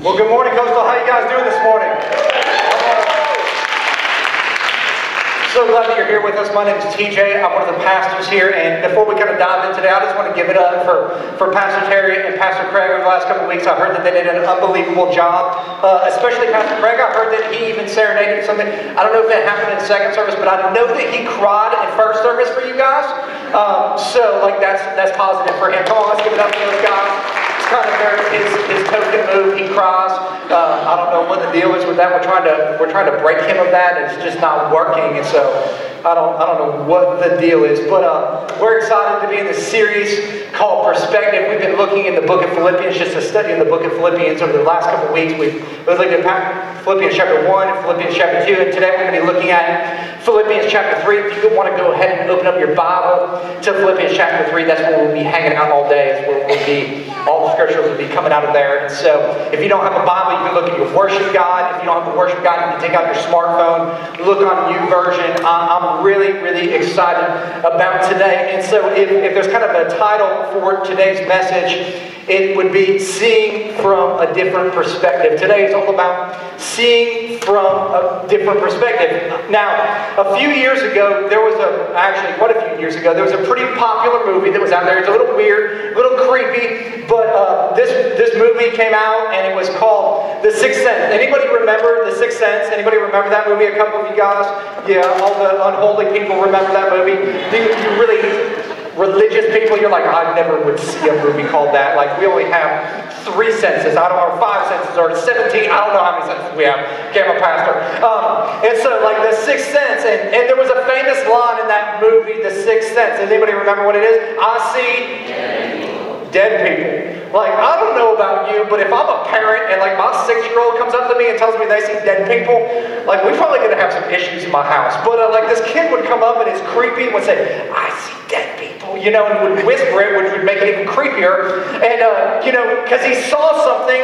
Well, good morning, Coastal. How you guys doing this morning? So glad that you're here with us. My name is TJ. I'm one of the pastors here. And before we kind of dive in today, I just want to give it up for, for Pastor Terry and Pastor Craig over the last couple of weeks. I heard that they did an unbelievable job, uh, especially Pastor Craig. I heard that he even serenaded something. I don't know if that happened in second service, but I know that he cried in first service for you guys. Um, so, like, that's that's positive for him. Come on, let's give it up for those guys. Kind of their, his, his token move. He cries. Uh, I don't know what the deal is with that. We're trying to we're trying to break him of that. It's just not working, and so I don't I don't know what the deal is. But uh, we're excited to be in this series called Perspective. We've been looking in the book of Philippians, just a study in the book of Philippians over the last couple of weeks. We've been looking at Philippians chapter one and Philippians chapter two, and today we're going to be looking at Philippians chapter three. If you want to go ahead and open up your Bible to Philippians chapter three, that's where we'll be hanging out all day. Is where we'll be all the scriptures will be coming out of there. And so, if you don't have a Bible, you can look at your worship guide. If you don't have a worship guide, you can take out your smartphone, look on YouVersion. I'm really, really excited about today. And so, if, if there's kind of a title for today's message, it would be seeing from a different perspective. Today is all about seeing from a different perspective. Now, a few years ago, there was a, actually, what a few years ago, there was a pretty popular movie that was out there. It's a little weird, a little creepy, but uh, this, this movie came out and it was called The Sixth Sense. Anybody remember The Sixth Sense? Anybody remember that movie? A couple of you guys? Yeah, all the unholy people remember that movie. Do you, you really religious people, you're like, I never would see a movie called that. Like, we only have three senses. I don't know, five senses, or 17. I don't know how many senses we have. Okay, a pastor. Um, and so, like, the sixth sense. And, and there was a famous line in that movie, The Sixth Sense. Does anybody remember what it is? I see dead people. Like, I don't know about you, but if I'm a parent and like my six-year-old comes up to me and tells me they see dead people, like we're probably gonna have some issues in my house. But uh, like this kid would come up and it's creepy and would say, I see dead people, you know, and would whisper it, which would make it even creepier. And uh, you know, because he saw something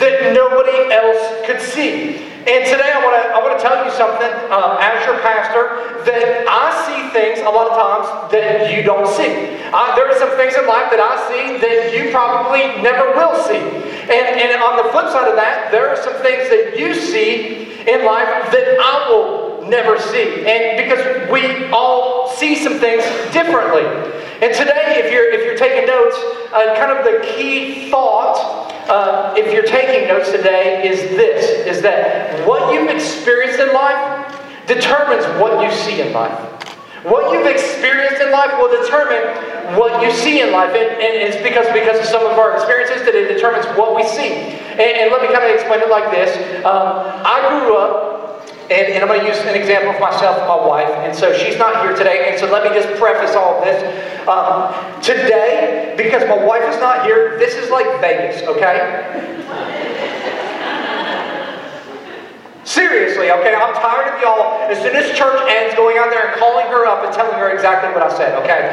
that nobody else could see. And today I want to I want to tell you something um, as your pastor that I see things a lot of times that you don't see. Uh, there are some things in life that I see that you probably never will see. And, and on the flip side of that, there are some things that you see in life that I will never see. And because we all see some things differently. And today, if you're if you're taking notes, uh, kind of the key thought uh, if you're taking notes today, is this is that what you've experienced in life determines what you see in life. What you've experienced in life will determine what you see in life. And, and it's because, because of some of our experiences that it determines what we see. And, and let me kind of explain it like this. Um, I grew up and, and, I'm going to use an example of myself and my wife. And so she's not here today. And so let me just preface all of this. Um, today, because my wife is not here, this is like Vegas, okay? Seriously, okay? I'm tired of y'all, as soon as church ends, going out there and calling her up and telling her exactly what I said, okay?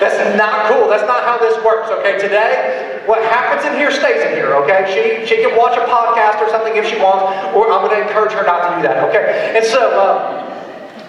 That's not cool. That's not how this works, okay? Today, what happens in here stays in here, okay? She, she can watch a podcast or something if she wants, or I'm going to encourage her not to do that, okay? And so, uh,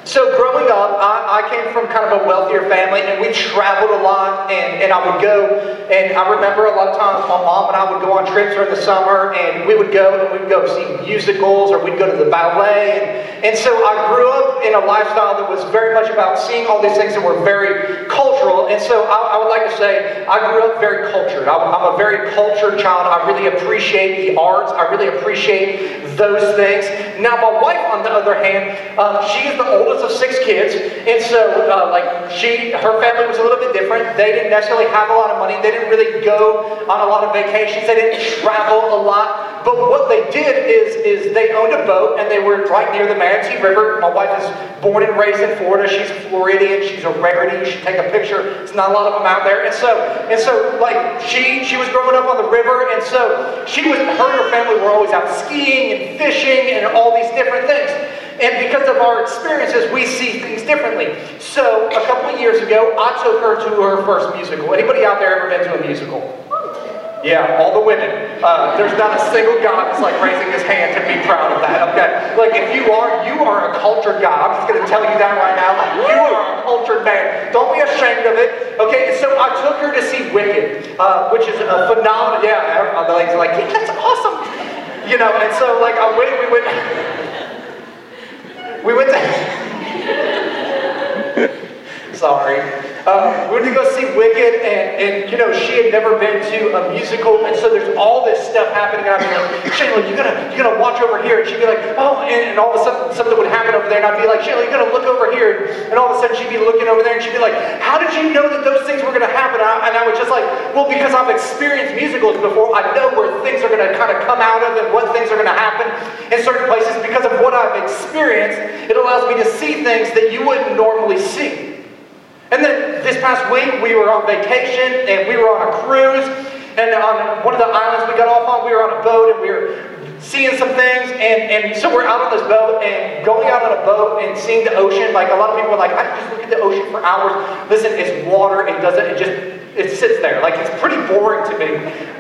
so growing up, I, I, came from kind of a wealthier family, and we traveled a lot, and, and I would go, and I remember a lot of times my mom and I would go on trips during the summer, and we would go, and we'd go see musicals, or we'd go to the ballet, and, and so I grew up in a lifestyle that was very much about seeing all these things that were very cultural, and so I, I would like to say I grew up very cultured. I, I'm a very cultured child. I really appreciate the arts. I really appreciate those things. Now, my wife, on the other hand, um, she is the oldest of six kids, and so uh, like she, her family was a little bit different. They didn't necessarily have a lot of money. They didn't really go on a lot of vacations. They didn't travel a lot. But what they did is, is they owned a boat, and they were right near the Manatee River. My wife is born and raised in Florida. She's a Floridian. She's a rarity. You should take a picture. There's not a lot of them out there. And so, and so, like she, she was growing up on the river, and so she was. Her and her family were always out skiing and fishing and all these different things. And because of our experiences, we see things differently. So a couple of years ago, I took her to her first musical. Anybody out there ever been to a musical? Yeah, all the women. Uh, there's not a single guy that's like raising his hand to be proud of that. Okay, like if you are, you are a cultured guy. I'm just to tell you that right now. You are a cultured man. Don't be ashamed of it. Okay, so I took her to see Wicked, uh, which is a phenomenal. Yeah, the ladies are like, yeah, that's awesome. You know, and so like I went, we went, we went to. Sorry. Um, we went to go see Wicked, and, and you know she had never been to a musical, and so there's all this stuff happening. And I'd be like, Shayla, you gotta you gotta watch over here, and she'd be like, oh, and, and all of a sudden something would happen over there, and I'd be like, Shayla, you gotta look over here, and all of a sudden she'd be looking over there, and she'd be like, how did you know that those things were gonna happen? And I, and I was just like, well, because I've experienced musicals before, I know where things are gonna kind of come out of and what things are gonna happen in certain places because of what I've experienced. It allows me to see things that you wouldn't normally see. And then this past week, we were on vacation and we were on a cruise. And on one of the islands we got off on, we were on a boat and we were seeing some things. And, and so we're out on this boat and going out on a boat and seeing the ocean. Like a lot of people are like, I can just look at the ocean for hours. Listen, it's water. It doesn't, it just it sits there. Like it's pretty boring to me.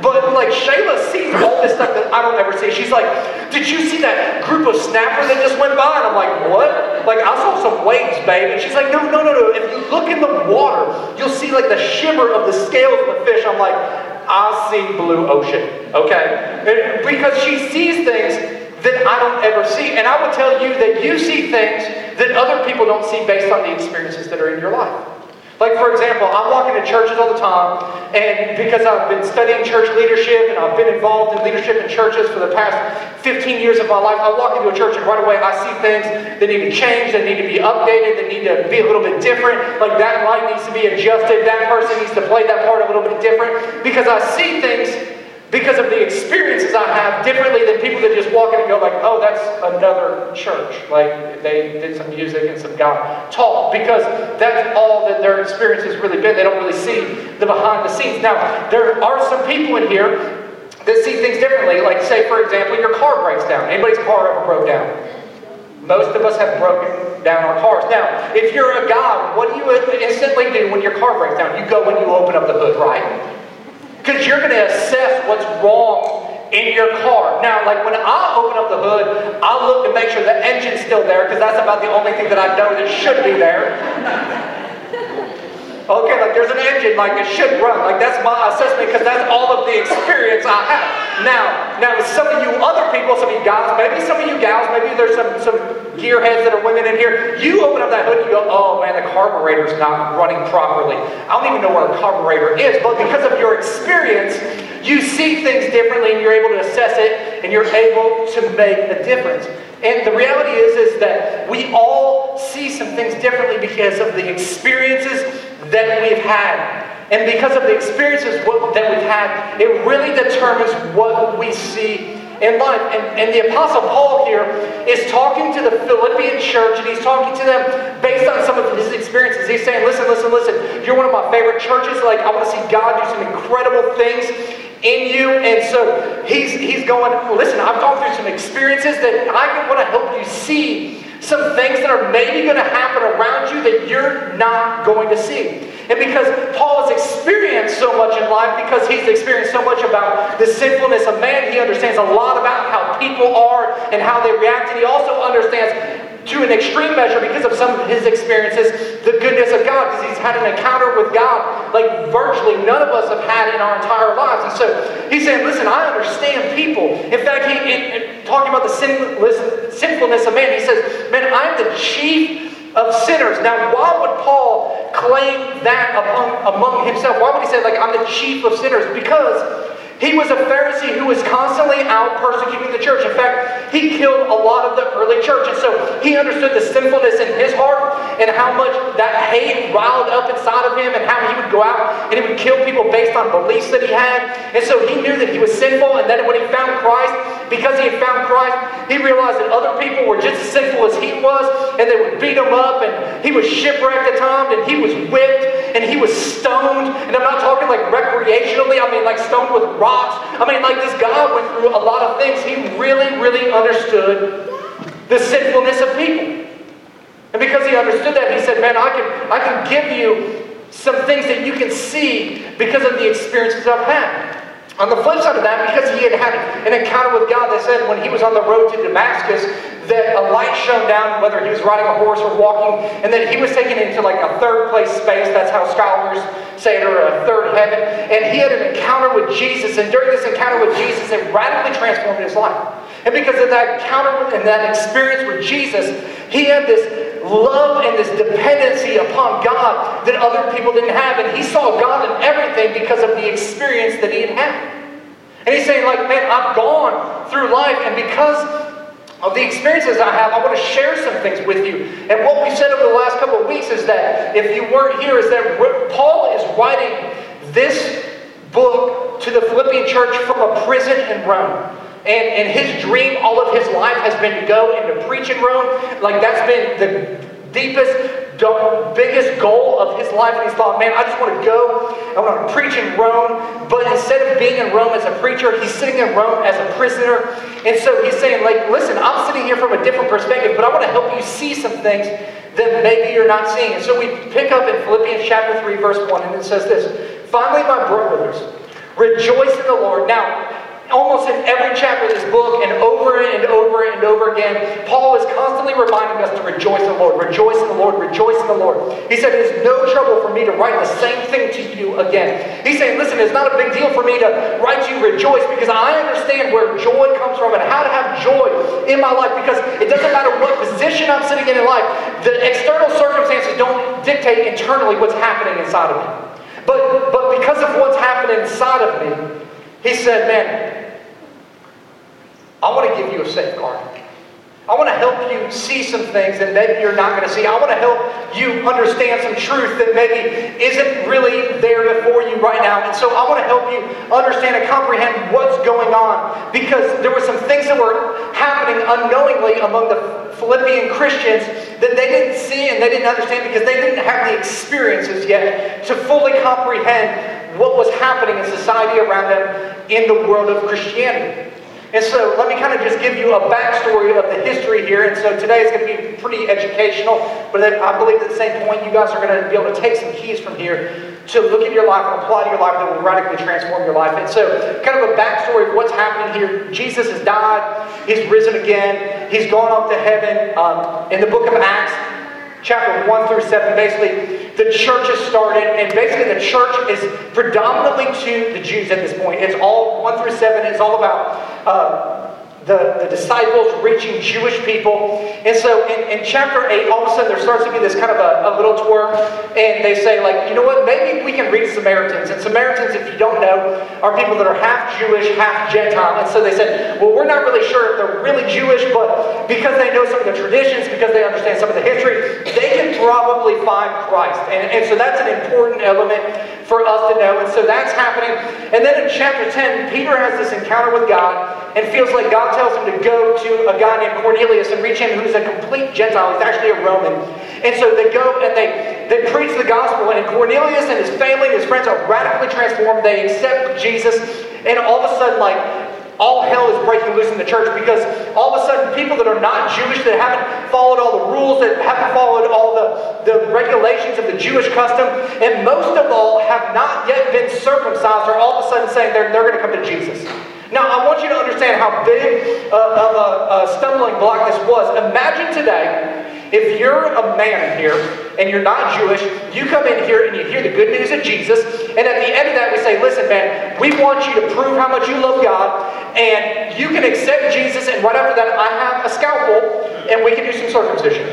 But like Shayla sees all this stuff that I don't ever see. She's like, did you see that group of snappers that just went by? And I'm like, what? Like I saw some waves, babe. And she's like, no, no, no, no. If you look in the water, you'll see like the shimmer of the scales of the fish. I'm like, I see blue ocean. Okay? And because she sees things that I don't ever see. And I would tell you that you see things that other people don't see based on the experiences that are in your life. Like, for example, I'm walking to churches all the time, and because I've been studying church leadership and I've been involved in leadership in churches for the past 15 years of my life, I walk into a church and right away I see things that need to change, that need to be updated, that need to be a little bit different. Like, that light needs to be adjusted, that person needs to play that part a little bit different, because I see things because of the experiences I have differently than people that just walk in and go like, oh, that's another church. Like they did some music and some guy talk because that's all that their experience has really been. They don't really see the behind the scenes. Now, there are some people in here that see things differently. Like say, for example, your car breaks down. Anybody's car ever broke down? Most of us have broken down our cars. Now, if you're a guy, what do you instantly do when your car breaks down? You go when you open up the hood, right? Because you're going to assess what's wrong in your car. Now, like when I open up the hood, I'll look to make sure the engine's still there because that's about the only thing that I know that should be there. Okay, like there's an engine, like it should run. Like that's my assessment because that's all of the experience I have. Now, now some of you other people, some of you guys, maybe some of you gals, maybe there's some, some gearheads that are women in here. You open up that hood and you go, oh man, the carburetor's not running properly. I don't even know where a carburetor is, but because of your experience, you see things differently and you're able to assess it and you're able to make a difference. And the reality is, is that we all see some things differently because of the experiences that we've had. And because of the experiences that we've had, it really determines what we see in life. And, and the Apostle Paul here is talking to the Philippian church, and he's talking to them based on some of his experiences. He's saying, listen, listen, listen, you're one of my favorite churches. Like, I want to see God do some incredible things in you. And so he's, he's going, listen, I've gone through some experiences that I want to help you see some things that are maybe going to happen around you that you're not going to see. And because Paul has experienced so much in life, because he's experienced so much about the sinfulness of man, he understands a lot about how people are and how they react. And he also understands to an extreme measure because of some of his experiences, the goodness of God, because he's had an encounter with God like virtually none of us have had in our entire lives. And so he's saying, listen, I understand people. In fact, he in, in talking about the sinfulness, sinfulness of man, he says, man, I'm the chief of sinners. Now, why would Paul claim that among, among himself? Why would he say, like, I'm the chief of sinners? Because he was a Pharisee who was constantly out persecuting the church. In fact, he killed a lot of the early church. And so he understood the sinfulness in his heart and how much that hate riled up inside of him and how he would go out and he would kill people based on beliefs that he had. And so he knew that he was sinful. And then when he found Christ, because he had found Christ, he realized that other people were just as sinful as he was and they would beat him up. And he was shipwrecked at times and he was whipped and he was stoned. And I'm not talking like recreationally, I mean like stoned with rocks. I mean, like this guy went through a lot of things. He really, really understood the sinfulness of people. And because he understood that, he said, Man, I can, I can give you some things that you can see because of the experiences I've had. On the flip side of that, because he had had an encounter with God, they said when he was on the road to Damascus, that a light shone down, whether he was riding a horse or walking, and that he was taken into like a third place space. That's how scholars say it, or a third heaven. And he had an encounter with Jesus, and during this encounter with Jesus, it radically transformed his life. And because of that encounter and that experience with Jesus, he had this love and this dependency upon God that other people didn't have. And he saw God in everything because of the experience that he had had. And he's saying, like, man, I've gone through life, and because of the experiences I have, I want to share some things with you. And what we've said over the last couple of weeks is that if you weren't here, is that Paul is writing this book to the Philippian church from a prison in Rome. And, and his dream all of his life has been to go and to preach in Rome. Like that's been the deepest, biggest goal of his life. And he's thought, man, I just want to go. I want to preach in Rome. But instead of being in Rome as a preacher, he's sitting in Rome as a prisoner. And so he's saying, like, listen, I'm sitting here from a different perspective, but I want to help you see some things that maybe you're not seeing. And so we pick up in Philippians chapter 3, verse 1, and it says this Finally, my brothers, rejoice in the Lord. Now, almost in every chapter of this book and over and over and over again, Paul is constantly reminding us to rejoice in the Lord, rejoice in the Lord, rejoice in the Lord. He said, It is no trouble for me to write the same thing to you again. He's saying, Listen, it's not a big deal for me to write you rejoice because I understand where joy comes from and how to have joy in my life because it doesn't matter what position I'm sitting in in life, the external circumstances don't dictate internally what's happening inside of me. But, but because of what's happening inside of me, he said, Man, I want to give you a safeguard. I want to help you see some things that maybe you're not going to see. I want to help you understand some truth that maybe isn't really there before you right now. And so I want to help you understand and comprehend what's going on because there were some things that were happening unknowingly among the Philippian Christians that they didn't see and they didn't understand because they didn't have the experiences yet to fully comprehend what was happening in society around them in the world of Christianity. And so let me kind of just give you a backstory of the history here. And so today is going to be pretty educational, but I believe at the same point you guys are going to be able to take some keys from here to look at your life and apply to your life that will radically transform your life. And so kind of a backstory of what's happening here. Jesus has died. He's risen again. He's gone up to heaven. Um, in the book of Acts, chapter 1 through 7, basically, the church has started, and basically the church is predominantly to the Jews at this point. It's all 1 through 7, it's all about uh, the, the disciples reaching Jewish people. And so in, in chapter 8, all of a sudden there starts to be this kind of a, a little tour, and they say, like, you know what, maybe we can reach Samaritans. And Samaritans, if you don't know, are people that are half Jewish, half Gentile. And so they said, well, we're not really sure if they're really Jewish, but because they know some of the traditions, because they understand some of the history, they can probably find Christ. And, and so that's an important element for us to know. And so that's happening. And then in chapter 10, Peter has this encounter with God and feels like God tells him to go to a guy named Cornelius and reach him who's a complete Gentile. He's actually a Roman. And so they go and they, they preach the gospel. And Cornelius and his family and his friends are radically transformed. They accept Jesus. And all of a sudden, like, all hell is breaking loose in the church because all of a sudden people that are not Jewish, that haven't followed all the rules, that haven't followed all the, the regulations of the Jewish custom, and most of all have not yet been circumcised, are all of a sudden saying they're, they're going to come to Jesus. Now, I want you to understand how big uh, of a, a stumbling block this was. Imagine today if you're a man here and you're not Jewish, you come in here and you hear the good news of Jesus, and at the end of that, we say, Listen, man, we want you to prove how much you love God, and you can accept Jesus, and right after that, I have a scalpel, and we can do some circumcision.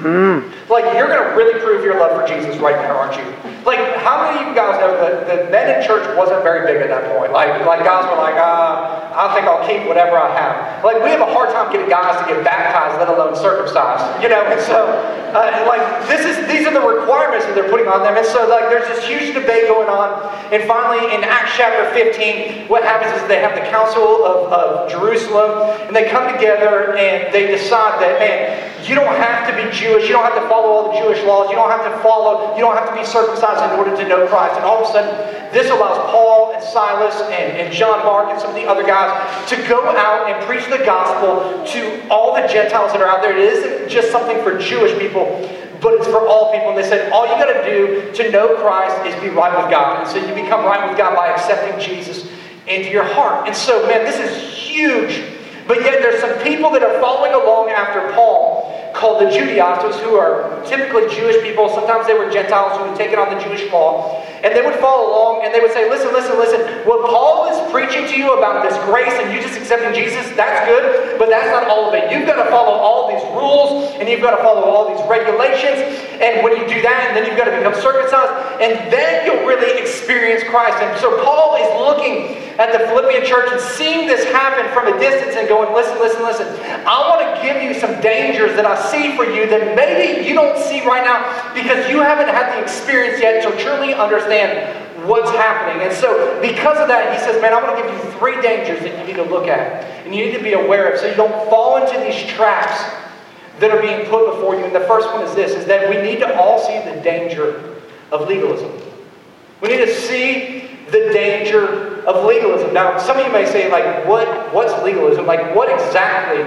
Mm. Like, you're going to really prove your love for Jesus right now, aren't you? Like, how many of you guys know that the men in church wasn't very big at that point? Like, like guys were like, uh, I think I'll keep whatever I have. Like, we have a hard time getting guys to get baptized, let alone circumcised. You know, and so, uh, like, this is these are the requirements that they're putting on them. And so, like, there's this huge debate going on. And finally, in Acts chapter 15, what happens is they have the Council of, of Jerusalem, and they come together and they decide that, man, you don't have to be Jewish. You don't have to follow all the Jewish laws. You don't have to follow, you don't have to be circumcised in order to know Christ. And all of a sudden, this allows Paul and Silas and, and John Mark and some of the other guys to go out and preach the gospel to all the Gentiles that are out there. It isn't just something for Jewish people, but it's for all people. And they said, all you got to do to know Christ is be right with God. And so you become right with God by accepting Jesus into your heart. And so, man, this is huge. But yet there's some people that are following along after Paul called the Judaizers, who are typically Jewish people. Sometimes they were Gentiles who had taken on the Jewish law. And they would follow along and they would say, Listen, listen, listen. What Paul is preaching to you about this grace and you just accepting Jesus, that's good, but that's not all of it. You've got to follow all these rules and you've got to follow all these regulations. And when you do that, and then you've got to become circumcised, and then you'll really experience Christ. And so Paul is looking at the Philippian church and seeing this happen from a distance and going, Listen, listen, listen. I want to give you some dangers that I see for you that maybe you don't see right now because you haven't had the experience yet to truly understand what's happening. And so, because of that, he says, Man, I want to give you three dangers that you need to look at and you need to be aware of so you don't fall into these traps that are being put before you. And the first one is this is that we need to all see the danger of legalism. We need to see the danger of legalism. Now, some of you may say, like, what, what's legalism? Like, what exactly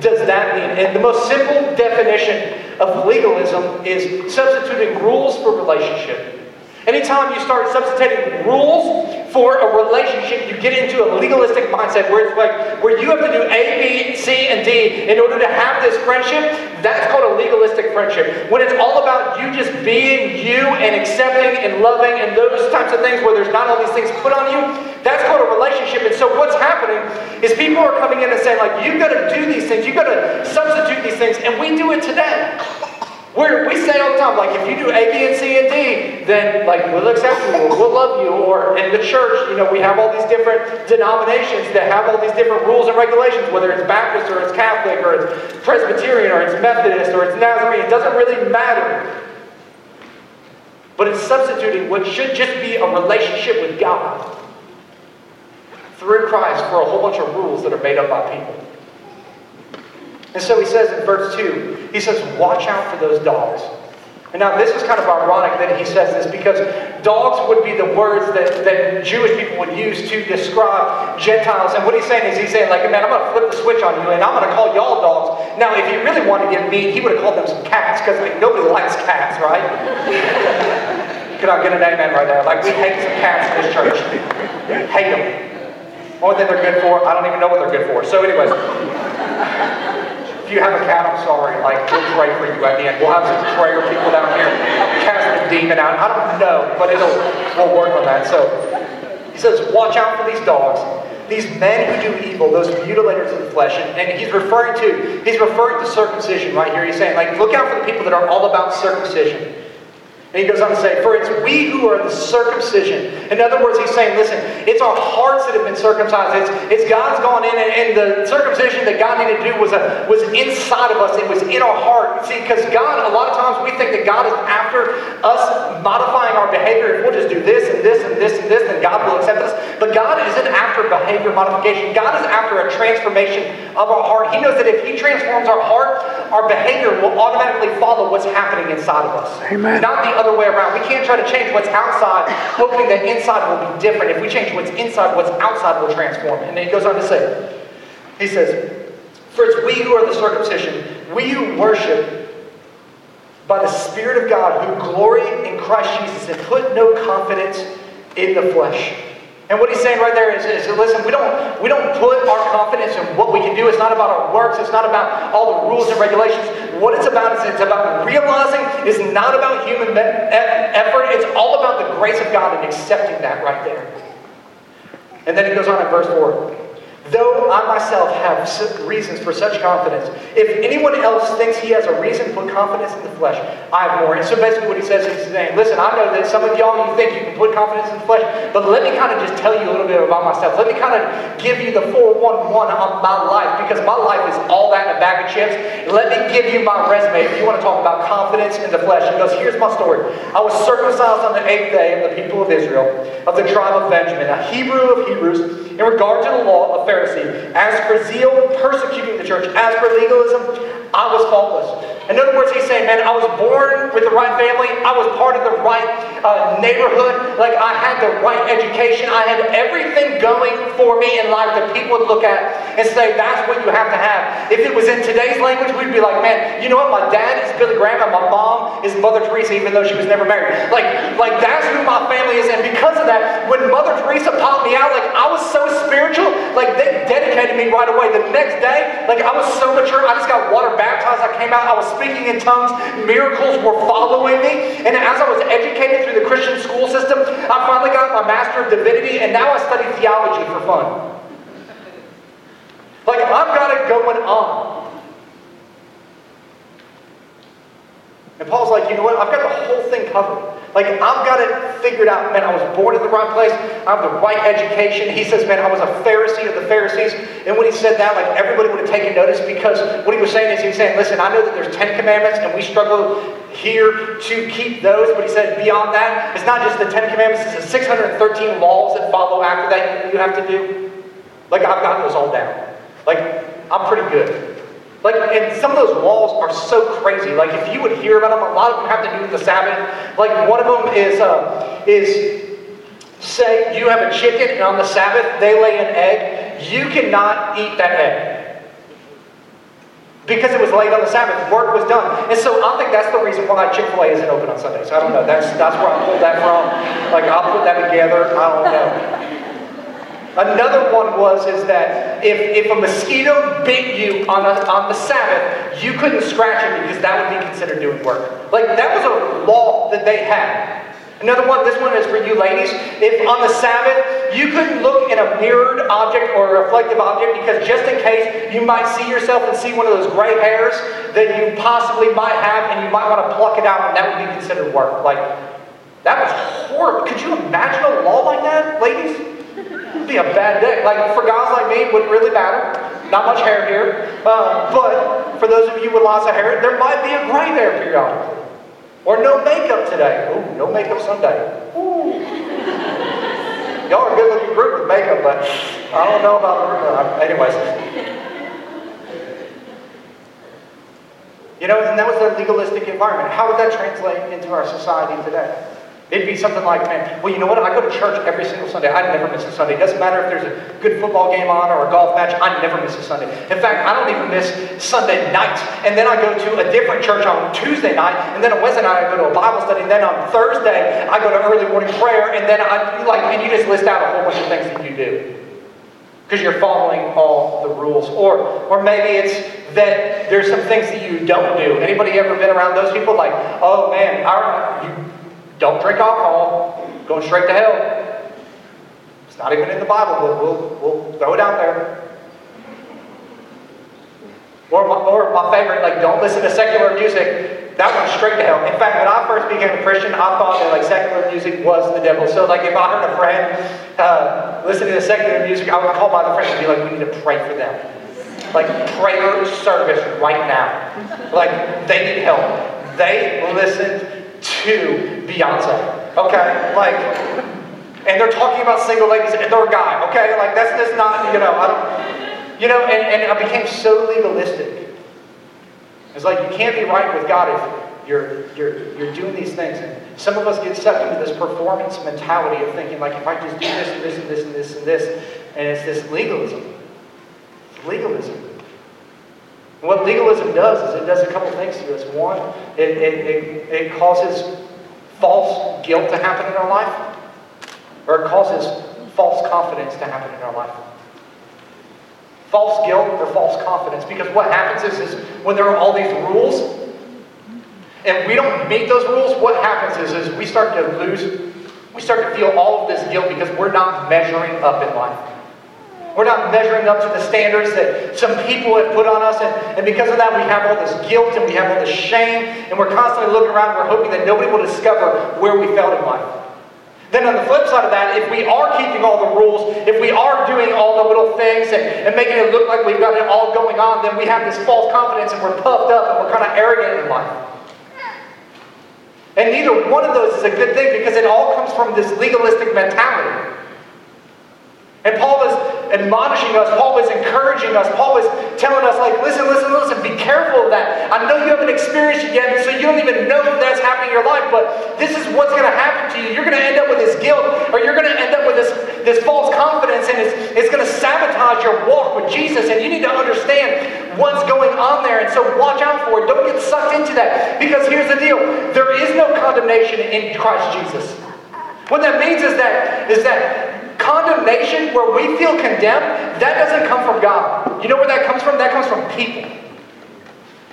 does that mean? And the most simple definition of legalism is substituting rules for relationship. Anytime you start substituting rules for a relationship, you get into a legalistic mindset where it's like where you have to do A, B, C, and D in order to have this friendship. That's called a legalistic friendship. When it's all about you just being you and accepting and loving and those types of things where there's not all these things put on you, that's called a relationship. And so what's happening is people are coming in and saying, like, you've got to do these things, you've got to substitute these things, and we do it today. We're, we say all the time, like, if you do A, B, and C, and D, then, like, we'll accept you, we'll love you, or in the church, you know, we have all these different denominations that have all these different rules and regulations, whether it's Baptist, or it's Catholic, or it's Presbyterian, or it's Methodist, or it's Nazarene, it doesn't really matter. But it's substituting what should just be a relationship with God through Christ for a whole bunch of rules that are made up by people. And so he says in verse 2, he says, Watch out for those dogs. And now this is kind of ironic that he says this because dogs would be the words that, that Jewish people would use to describe Gentiles. And what he's saying is he's saying, like, man, I'm going to flip the switch on you and I'm going to call y'all dogs. Now, if he really wanted to get mean, he would have called them some cats because like, nobody likes cats, right? Could I get an amen right there? Like, we hate some cats in this church. Hate them. More than they're good for, I don't even know what they're good for. So, anyways you have a cat, I'm sorry. Like, we'll pray for you at the end. We'll have some prayer people down here cast the demon out. I don't know, but it'll we'll work on that. So he says, watch out for these dogs, these men who do evil, those mutilators of the flesh. And, and he's referring to he's referring to circumcision right here. He's saying, like, look out for the people that are all about circumcision. And he goes on to say, For it's we who are the circumcision. In other words, he's saying, listen, it's our hearts that have been circumcised. It's, it's God's gone in, and, and the circumcision that God needed to do was, a, was inside of us. It was in our heart. See, because God, a lot of times we think that God is after us modifying our behavior. If we'll just do this and this and this and this, then God will accept us. But God isn't after behavior modification. God is after a transformation of our heart. He knows that if He transforms our heart, our behavior will automatically follow what's happening inside of us. Amen. Not the other way around. We can't try to change what's outside, hoping that inside will be different. If we change what's inside, what's outside will transform. And then he goes on to say, he says, For it's we who are the circumcision, we who worship by the Spirit of God, who glory in Christ Jesus and put no confidence in the flesh. And what he's saying right there is, is, listen, we don't, we don't put our confidence in what we can do. It's not about our works. It's not about all the rules and regulations. What it's about is it's about realizing it's not about human effort. It's all about the grace of God and accepting that right there. And then he goes on in verse 4. Though I myself have reasons for such confidence, if anyone else thinks he has a reason for confidence in the flesh, I have more. And so basically what he says is saying, listen, I know that some of y'all, you think you can put confidence in the flesh, but let me kind of just tell you a little bit about myself. Let me kind of give you the 411 on my life, because my life is all that in a bag of chips. Let me give you my resume if you want to talk about confidence in the flesh. He goes, here's my story. I was circumcised on the eighth day of the people of Israel, of the tribe of Benjamin, a Hebrew of Hebrews, in regard to the law of Pharisee, as for zeal, persecuting the church, as for legalism, I was faultless. In other words, he's saying, man, I was born with the right family. I was part of the right uh, neighborhood. Like, I had the right education. I had everything going for me in life that people would look at and say, that's what you have to have. If it was in today's language, we'd be like, man, you know what? My dad is Billy Graham and my mom is Mother Teresa, even though she was never married. Like, like that's who my family is. And because of that, when Mother Teresa popped me out, like, I was so spiritual. Like, they dedicated me right away. The next day, like I was so mature, I just got water baptized. I came out, I was speaking in tongues. Miracles were following me. And as I was educated through the Christian school system, I finally got my Master of Divinity, and now I study theology for fun. Like I've got it going on. And Paul's like, you know what? I've got the whole thing covered. Like, I've got it figured out. Man, I was born in the right place. I have the right education. He says, man, I was a Pharisee of the Pharisees. And when he said that, like, everybody would have taken notice because what he was saying is he was saying, listen, I know that there's 10 commandments and we struggle here to keep those. But he said, beyond that, it's not just the 10 commandments, it's the 613 laws that follow after that you have to do. Like, I've got those all down. Like, I'm pretty good. Like, and some of those laws are so crazy. Like, if you would hear about them, a lot of them have to do with the Sabbath. Like, one of them is, uh, is say you have a chicken and on the Sabbath they lay an egg. You cannot eat that egg. Because it was laid on the Sabbath. Work was done. And so I think that's the reason why Chick-fil-A isn't open on Sundays. I don't know. That's, that's where I pulled that from. Like, I'll put that together. I don't know. Another one was is that if, if a mosquito bit you on, a, on the Sabbath, you couldn't scratch it because that would be considered doing work. Like that was a law that they had. Another one, this one is for you ladies. If on the Sabbath you couldn't look in a mirrored object or a reflective object because just in case you might see yourself and see one of those gray hairs that you possibly might have and you might want to pluck it out and that would be considered work. Like that was horrible. Could you imagine a law like that, ladies? It'd be a bad day. Like for guys like me, it wouldn't really matter. Not much hair here. Uh, but for those of you with lots of hair, there might be a gray hair periodically. Or no makeup today. Ooh, no makeup Sunday. Ooh. Y'all are a good looking group with makeup, but I don't know about the anyways. You know, and that was the legalistic environment. How would that translate into our society today? It'd be something like, man, well, you know what? I go to church every single Sunday. I never miss a Sunday. It doesn't matter if there's a good football game on or a golf match. I never miss a Sunday. In fact, I don't even miss Sunday nights. And then I go to a different church on Tuesday night. And then on Wednesday night, I go to a Bible study. And then on Thursday, I go to early morning prayer. And then I, like, and you just list out a whole bunch of things that you do because you're following all the rules. Or, or maybe it's that there's some things that you don't do. Anybody ever been around those people? Like, oh man, our, you don't drink alcohol. Going straight to hell. It's not even in the Bible, but we'll, we'll throw it out there. Or my, or my favorite, like, don't listen to secular music. That went straight to hell. In fact, when I first became a Christian, I thought that like secular music was the devil. So like, if I heard a friend uh, listening to secular music, I would call my other friends and be like, "We need to pray for them." Like prayer service right now. Like they need help. They listened to Beyonce. Okay? Like, and they're talking about single ladies and they're a guy. Okay? Like, that's just not, you know, I don't, you know, and, and I became so legalistic. It's like you can't be right with God if you're, you're, you're doing these things. And some of us get sucked into this performance mentality of thinking, like, if I just do this and this and this and this and this, and it's this legalism. It's legalism. And what legalism does is it does a couple things to us. One, it, it, it, it causes false guilt to happen in our life, or it causes false confidence to happen in our life. False guilt or false confidence. Because what happens is, is when there are all these rules, and we don't meet those rules, what happens is, is we start to lose, we start to feel all of this guilt because we're not measuring up in life. We're not measuring up to the standards that some people have put on us. And, and because of that, we have all this guilt and we have all this shame. And we're constantly looking around. and We're hoping that nobody will discover where we failed in life. Then on the flip side of that, if we are keeping all the rules, if we are doing all the little things and, and making it look like we've got it all going on, then we have this false confidence and we're puffed up and we're kind of arrogant in life. And neither one of those is a good thing because it all comes from this legalistic mentality. And Paul is admonishing us. Paul is encouraging us. Paul is telling us, like, listen, listen, listen, be careful of that. I know you haven't experienced it yet, so you don't even know that that's happening in your life, but this is what's going to happen to you. You're going to end up with this guilt, or you're going to end up with this, this false confidence, and it's, it's going to sabotage your walk with Jesus. And you need to understand what's going on there. And so watch out for it. Don't get sucked into that. Because here's the deal there is no condemnation in Christ Jesus. What that means is that, is that Condemnation, where we feel condemned, that doesn't come from God. You know where that comes from? That comes from people.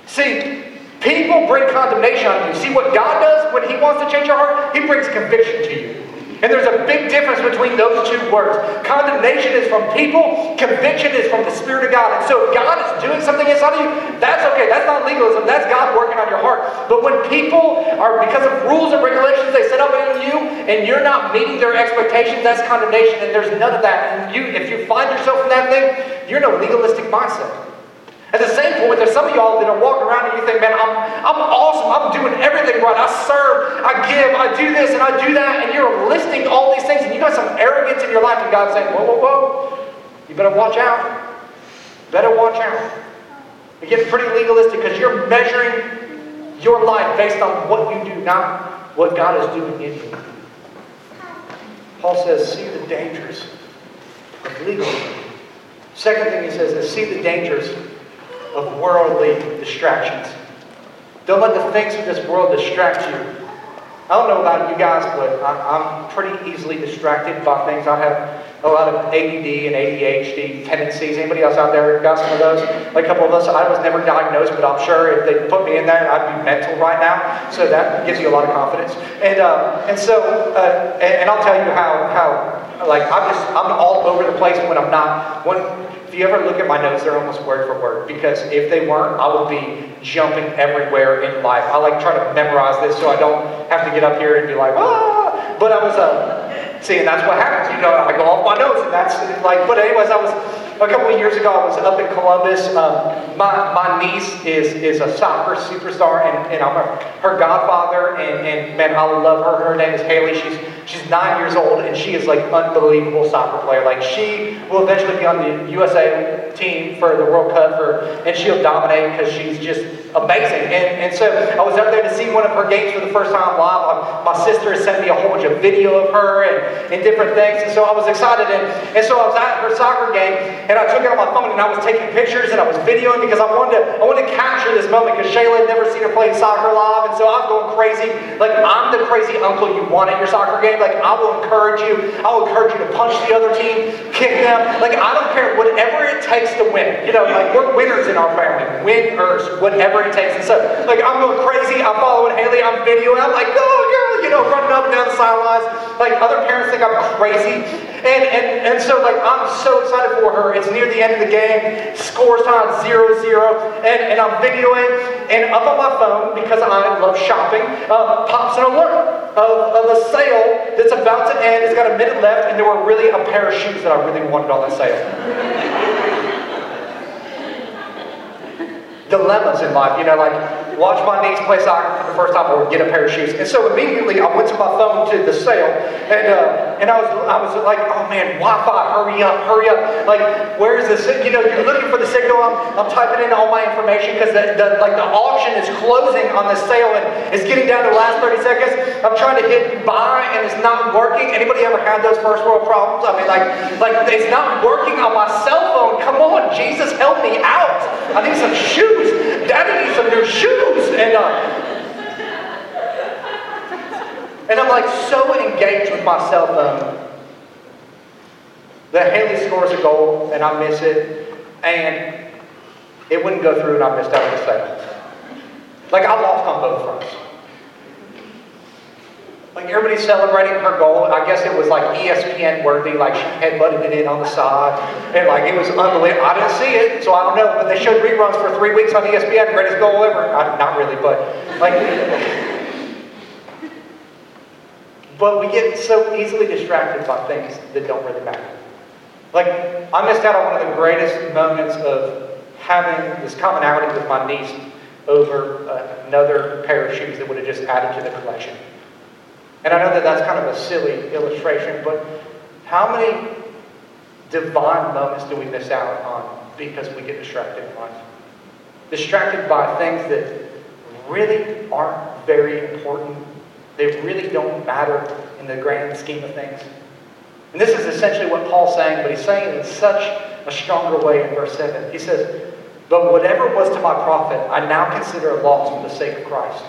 See, people bring condemnation on you. See, what God does when He wants to change your heart, He brings conviction to you. And there's a big difference between those two words. Condemnation is from people, conviction is from the Spirit of God. And so if God is doing something inside of you, that's okay. That's not legalism. That's God working on your heart. But when people are, because of rules and regulations they set up in you, and you're not meeting their expectations, that's condemnation. And there's none of that. And you, if you find yourself in that thing, you're in a legalistic mindset. At the same point, there's some of y'all that are walking around and you think, man, I'm, I'm awesome. I'm doing everything right. I serve, I give, I do this, and I do that. And you're listing all these things, and you got some arrogance in your life, and God's saying, whoa, whoa, whoa. You better watch out. better watch out. It gets pretty legalistic because you're measuring your life based on what you do, not what God is doing in you. Paul says, see the dangers of legalism. Second thing he says is see the dangers of worldly distractions. Don't let the things of this world distract you. I don't know about you guys, but I'm pretty easily distracted by things. I have a lot of ADD and ADHD tendencies. Anybody else out there got some of those? Like a couple of us, I was never diagnosed, but I'm sure if they put me in there, I'd be mental right now. So that gives you a lot of confidence. And uh, and so uh, and, and, I'll tell you how how like I'm just I'm all over the place when I'm not when if you ever look at my notes, they're almost word for word because if they weren't, I would be jumping everywhere in life. I like try to memorize this so I don't have to get up here and be like, ah. But I was, uh, see, and that's what happens. You know, I go off my notes, and that's like. But anyways, I was a couple of years ago. I was up in Columbus. Um, my my niece is is a soccer superstar, and, and I'm her godfather. And, and man, I love her. Her name is Haley. She's She's nine years old and she is like unbelievable soccer player. Like she will eventually be on the USA team for the World Cup for, and she'll dominate because she's just amazing. And, and so I was up there to see one of her games for the first time live. My sister has sent me a whole bunch of video of her and, and different things. And so I was excited. And, and so I was at her soccer game took on my phone and I was taking pictures and I was videoing because I wanted to, I wanted to capture this moment because Shayla had never seen her play soccer live. And so I'm going crazy. Like I'm the crazy uncle you want at your soccer game. Like I will encourage you. I will encourage you to punch the other team, kick them. Like I don't care. Whatever it takes to win. You know, like we're winners in our family. Winners. Whatever it takes. And so, like, I'm going crazy. I'm following Haley. I'm videoing. I'm like, go, girl, you know, running up and down the sidelines. Like, other parents think I'm crazy. And, and, and so, like, I'm so excited for her. It's near the end of the game. Scores time 0 0. And, and I'm videoing. And up on my phone, because I love shopping, uh, pops an alert of, of a sale that's about to end. It's got a minute left. And there were really a pair of shoes that I really wanted on that sale dilemmas in life. You know, like watch my niece play soccer for the first time or get a pair of shoes. And so immediately I went to my phone to the sale and uh, and I was I was like, oh man, Wi-Fi, hurry up, hurry up. Like, where's the you know, you're looking for the signal. I'm, I'm typing in all my information because the, the like the auction is closing on the sale and it's getting down to the last 30 seconds. I'm trying to hit buy and it's not working. Anybody ever had those first world problems? I mean like like it's not working on my cell phone. Come on, Jesus help me out. I need some shoes. Daddy needs some new shoes. And, uh, and I'm like so engaged with my cell phone that Haley scores a goal and I miss it. And it wouldn't go through and I missed out on the sale. Like I lost on both fronts. Like everybody's celebrating her goal. I guess it was like ESPN worthy, like she headbutted it in on the side. And like it was unbelievable. I didn't see it, so I don't know. But they showed reruns for three weeks on ESPN, greatest goal ever. I, not really, but like. but we get so easily distracted by things that don't really matter. Like, I missed out on one of the greatest moments of having this commonality with my niece over uh, another pair of shoes that would have just added to the collection. And I know that that's kind of a silly illustration, but how many divine moments do we miss out on because we get distracted in life? Distracted by things that really aren't very important. They really don't matter in the grand scheme of things. And this is essentially what Paul's saying, but he's saying it in such a stronger way in verse 7. He says, But whatever was to my profit, I now consider a loss for the sake of Christ.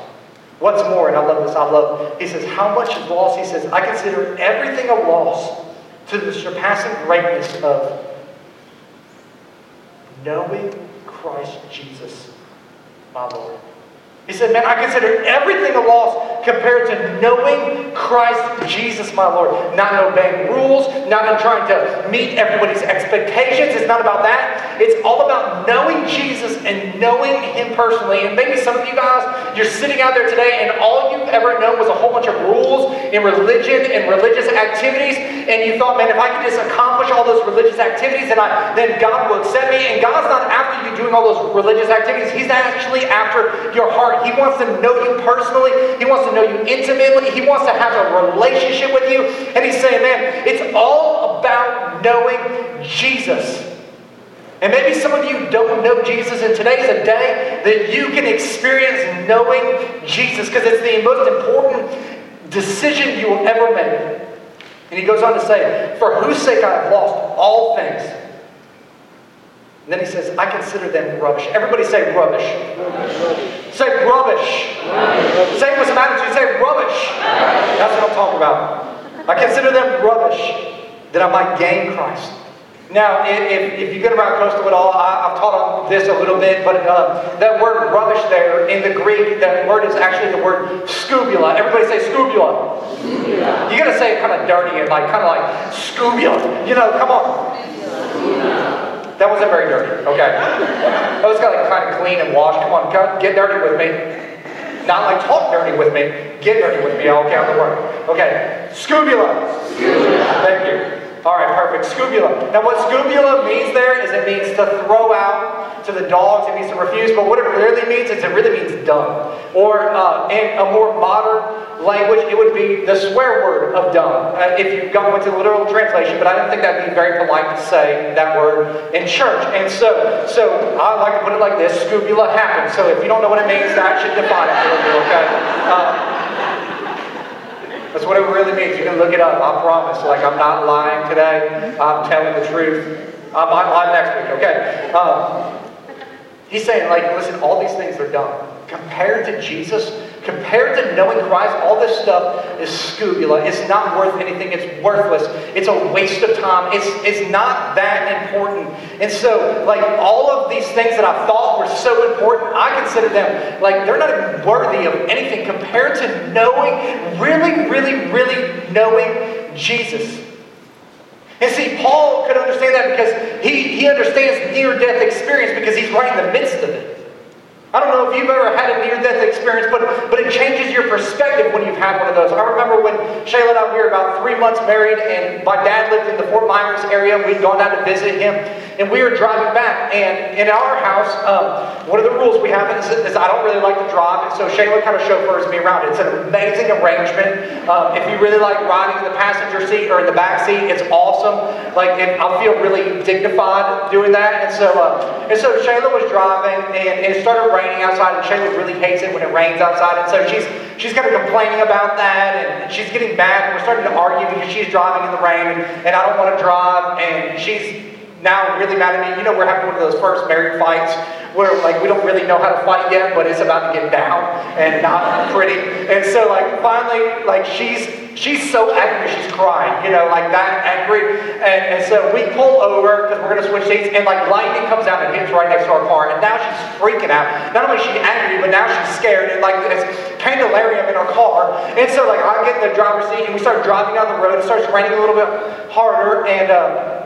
What's more, and I love this, I love, he says, how much is loss? He says, I consider everything a loss to the surpassing greatness of knowing Christ Jesus, my Lord. He said, Man, I consider everything a loss compared to knowing Christ Jesus, my Lord. Not obeying rules, not in trying to meet everybody's expectations. It's not about that. It's all about knowing Jesus and knowing Him personally. And maybe some of you guys, you're sitting out there today and all you've ever known was a whole bunch of rules in religion and religious activities. And you thought, man, if I could just accomplish all those religious activities, then, I, then God will accept me. And God's not after you doing all those religious activities. He's actually after your heart heart. He wants to know you personally. He wants to know you intimately. He wants to have a relationship with you. And he's saying, man, it's all about knowing Jesus. And maybe some of you don't know Jesus, and today is a day that you can experience knowing Jesus because it's the most important decision you will ever make. And he goes on to say, For whose sake I have lost all things. And then he says, I consider them rubbish. Everybody say rubbish. rubbish. Say rubbish. rubbish. Say it with some attitude. Say rubbish. rubbish. That's what I'm talking about. I consider them rubbish that I might gain Christ. Now, if, if you've been around Coastal at all, I, have taught on this a little bit, but uh, that word rubbish there in the Greek, that word is actually the word scubula. Everybody say scubula. scubula. You gotta say it kind of dirty and like kind of like scubula. You know, come on. That wasn't very dirty. Okay. That was kind of, kind of clean and washed. Come on, come, get dirty with me. Not like talk dirty with me. Get dirty with me. I'll count the word. Okay. Scubula. Scubula. Thank you. All right, perfect. Scubula. Now, what scubula means there is it means to throw out to the dogs. It means to refuse. But what it really means is it really means dumb. Or uh, in a more modern language, it would be the swear word of dumb. Uh, if you go into the literal translation, but I don't think that'd be very polite to say that word in church. And so, so I like to put it like this: scubula happens. So if you don't know what it means, that should define it for you. Okay. Uh, that's what it really means. You can look it up. I promise. Like, I'm not lying today. I'm telling the truth. I might lie next week, okay? Um, he's saying, like, listen, all these things are dumb. Compared to Jesus, compared to knowing Christ, all this stuff is scubula. It's not worth anything. It's worthless. It's a waste of time. It's, it's not that important. And so, like, all of these things that I thought were so important, I consider them, like, they're not even worthy of anything compared to knowing, really, really, really knowing Jesus. And see, Paul could understand that because he, he understands near death experience because he's right in the midst of it. I don't know if you've ever had a near-death experience, but, but it changes your perspective when you've had one of those. I remember when Shayla and I, were about three months married, and my dad lived in the Fort Myers area, and we'd gone down to visit him, and we were driving back. And in our house, um, one of the rules we have is, is, I don't really like to drive, and so Shayla kind of chauffeurs me around. It's an amazing arrangement. Um, if you really like riding in the passenger seat or in the back seat, it's awesome. Like, I feel really dignified doing that. And so, uh, and so Shayla was driving, and it started raining raining outside, and Shayla really hates it when it rains outside, and so she's she's kind of complaining about that, and she's getting mad, and we're starting to argue because she's driving in the rain, and, and I don't want to drive, and she's now really mad at me. You know, we're having one of those first married fights where like we don't really know how to fight yet, but it's about to get down and not pretty. And so like finally, like she's she's so angry she's crying, you know, like that angry. And, and so we pull over because we're gonna switch seats, and like lightning comes out and hits right next to our car, and now she's freaking out. Not only is she angry, but now she's scared, and like it's pandemonium in our car. And so like I get in the driver's seat, and we start driving down the road. It starts raining a little bit harder, and. Uh,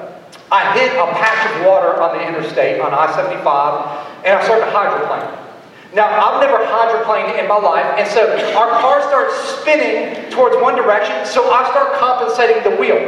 I hit a patch of water on the interstate on I 75 and I started to hydroplane. Now, I've never hydroplaned in my life, and so our car starts spinning towards one direction, so I start compensating the wheel.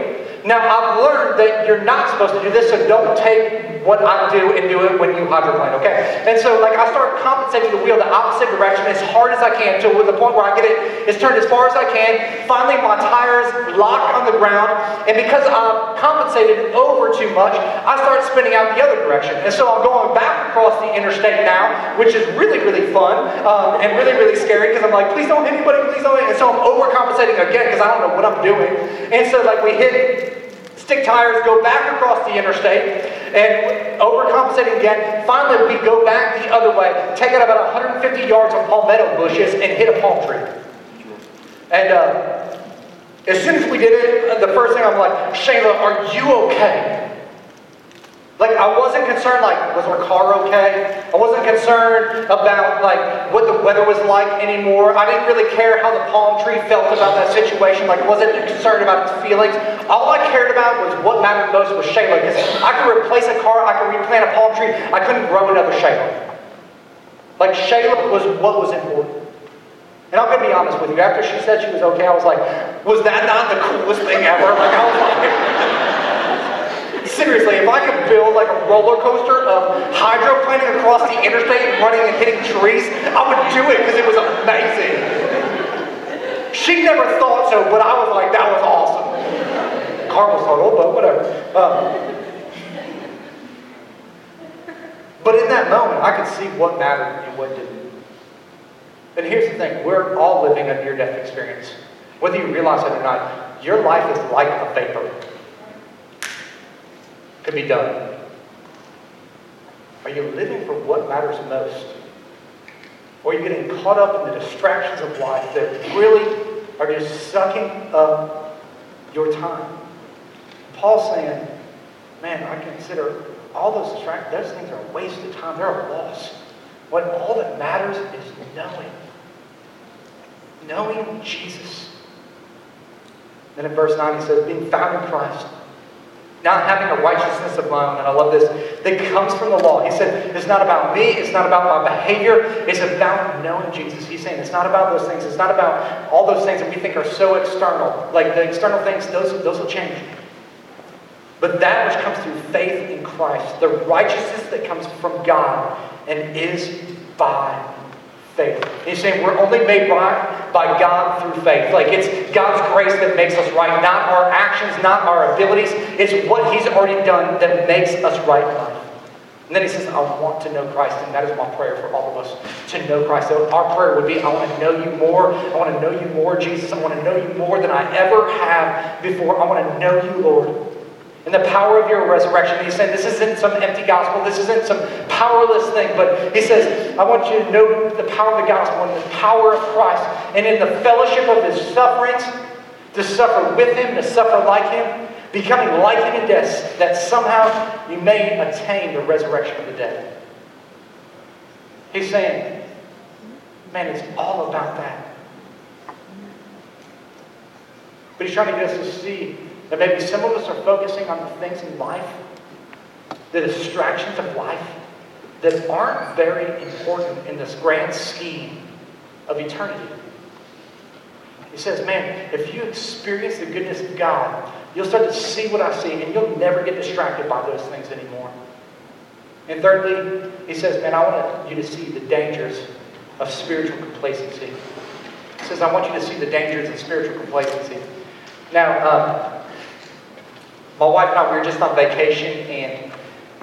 Now, I've learned that you're not supposed to do this, so don't take what I do and do it when you hydroplane, okay? And so, like, I start compensating the wheel the opposite direction as hard as I can to the point where I get it, it's turned as far as I can. Finally, my tires lock on the ground, and because I've compensated over too much, I start spinning out the other direction. And so I'm going back across the interstate now, which is really, really fun um, and really, really scary because I'm like, please don't hit anybody, please don't. And so I'm overcompensating again because I don't know what I'm doing. And so, like, we hit stick tires, go back across the interstate, and overcompensating again. Finally, we go back the other way, take out about 150 yards of palmetto bushes, and hit a palm tree. And uh, as soon as we did it, the first thing I'm like, Shayla, are you okay? Like, I wasn't concerned, like, was our car okay? I wasn't concerned about, like, what the weather was like anymore. I didn't really care how the palm tree felt about that situation. Like, wasn't concerned about its feelings. All I cared about was what mattered most was Shayla. Because I could replace a car, I could replant a palm tree. I couldn't grow another Shayla. Like, Shayla was what was important. And I'm going to be honest with you. After she said she was okay, I was like, was that not the coolest thing ever? Like, I was like... Seriously, if I could build like a roller coaster of hydroplaning across the interstate running and hitting trees, I would do it because it was amazing. She never thought so, but I was like, that was awesome. Car was total, but whatever. Um, but in that moment, I could see what mattered and what didn't. And here's the thing we're all living a near death experience. Whether you realize it or not, your life is like a vapor to be done? Are you living for what matters most? Or are you getting caught up in the distractions of life that really are just sucking up your time? Paul's saying, man, I consider all those distractions, those things are a waste of time. They're a loss. What all that matters is knowing. Knowing Jesus. Then in verse 9 he says, being found in Christ not having a righteousness of my own, and I love this, that comes from the law. He said, it's not about me, it's not about my behavior, it's about knowing Jesus. He's saying it's not about those things, it's not about all those things that we think are so external. Like the external things, those, those will change. But that which comes through faith in Christ, the righteousness that comes from God and is by faith. He's saying we're only made right by God through faith. Like it's God's grace that makes us right, not our actions, not our abilities. It's what He's already done that makes us right. And then he says, I want to know Christ, and that is my prayer for all of us to know Christ. So our prayer would be, I want to know you more. I want to know you more, Jesus. I want to know you more than I ever have before. I want to know you, Lord and the power of your resurrection. He's saying this isn't some empty gospel, this isn't some powerless thing, but he says, I want you to know the power of the gospel and the power of Christ, and in the fellowship of his sufferings, to suffer with him, to suffer like him, becoming like him in death, that somehow you may attain the resurrection of the dead. He's saying, man, it's all about that. But he's trying to get us to see that maybe some of us are focusing on the things in life, the distractions of life, that aren't very important in this grand scheme of eternity. He says, man, if you experience the goodness of God, you'll start to see what I see, and you'll never get distracted by those things anymore. And thirdly, he says, man, I want you to see the dangers of spiritual complacency. He says, I want you to see the dangers of spiritual complacency. Now, um, my wife and I, we were just on vacation, and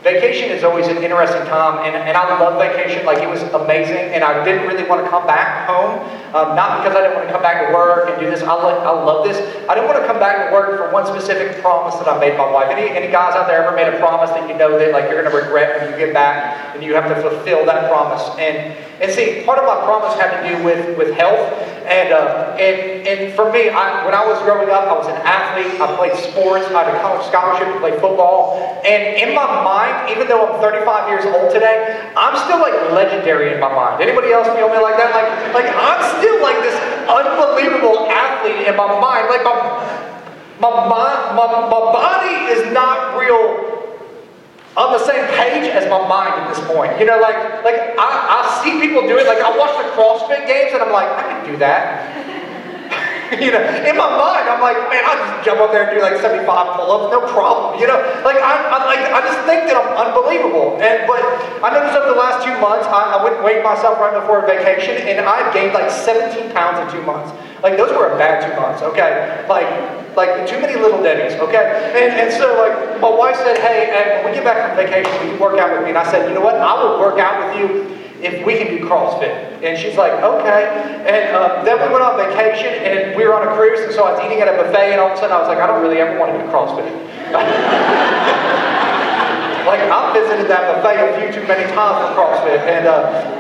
vacation is always an interesting time, and, and I love vacation. Like, it was amazing, and I didn't really want to come back home. Um, not because I didn't want to come back to work and do this. I, lo- I love this. I didn't want to come back to work for one specific promise that I made my wife. Any, any guys out there ever made a promise that you know that, like, you're going to regret when you get back, and you have to fulfill that promise? And, and see, part of my promise had to do with, with health, and, uh, and, and for me, I, when I was growing up, I was an athlete. I played sports. I had a college scholarship to play football. And in my mind, even though I'm 35 years old today, I'm still like legendary in my mind. Anybody else feel me like that? Like, like I'm still like this unbelievable athlete in my mind. Like my, my, my, my, my body is not real on the same page as my mind at this point. You know, like, like I, I see people do it. Like I watch the CrossFit games and I'm like, I can do that. you know, in my mind, I'm like, man, I just jump up there and do like 75 pull-ups, no problem. You know, like I, I, like, I just think that I'm unbelievable. And but I noticed over the last two months, I, I went weighed myself right before a vacation, and I gained like 17 pounds in two months. Like those were a bad two months. Okay, like like too many little Debbie's, okay? And, and so like my wife said, hey, when we get back from vacation, will you work out with me? And I said, you know what? I will work out with you if we can do CrossFit. And she's like, okay. And um, then we went on vacation and we were on a cruise, and so I was eating at a buffet, and all of a sudden I was like, I don't really ever want to do CrossFit. like I've visited that buffet a few too many times for CrossFit, and uh,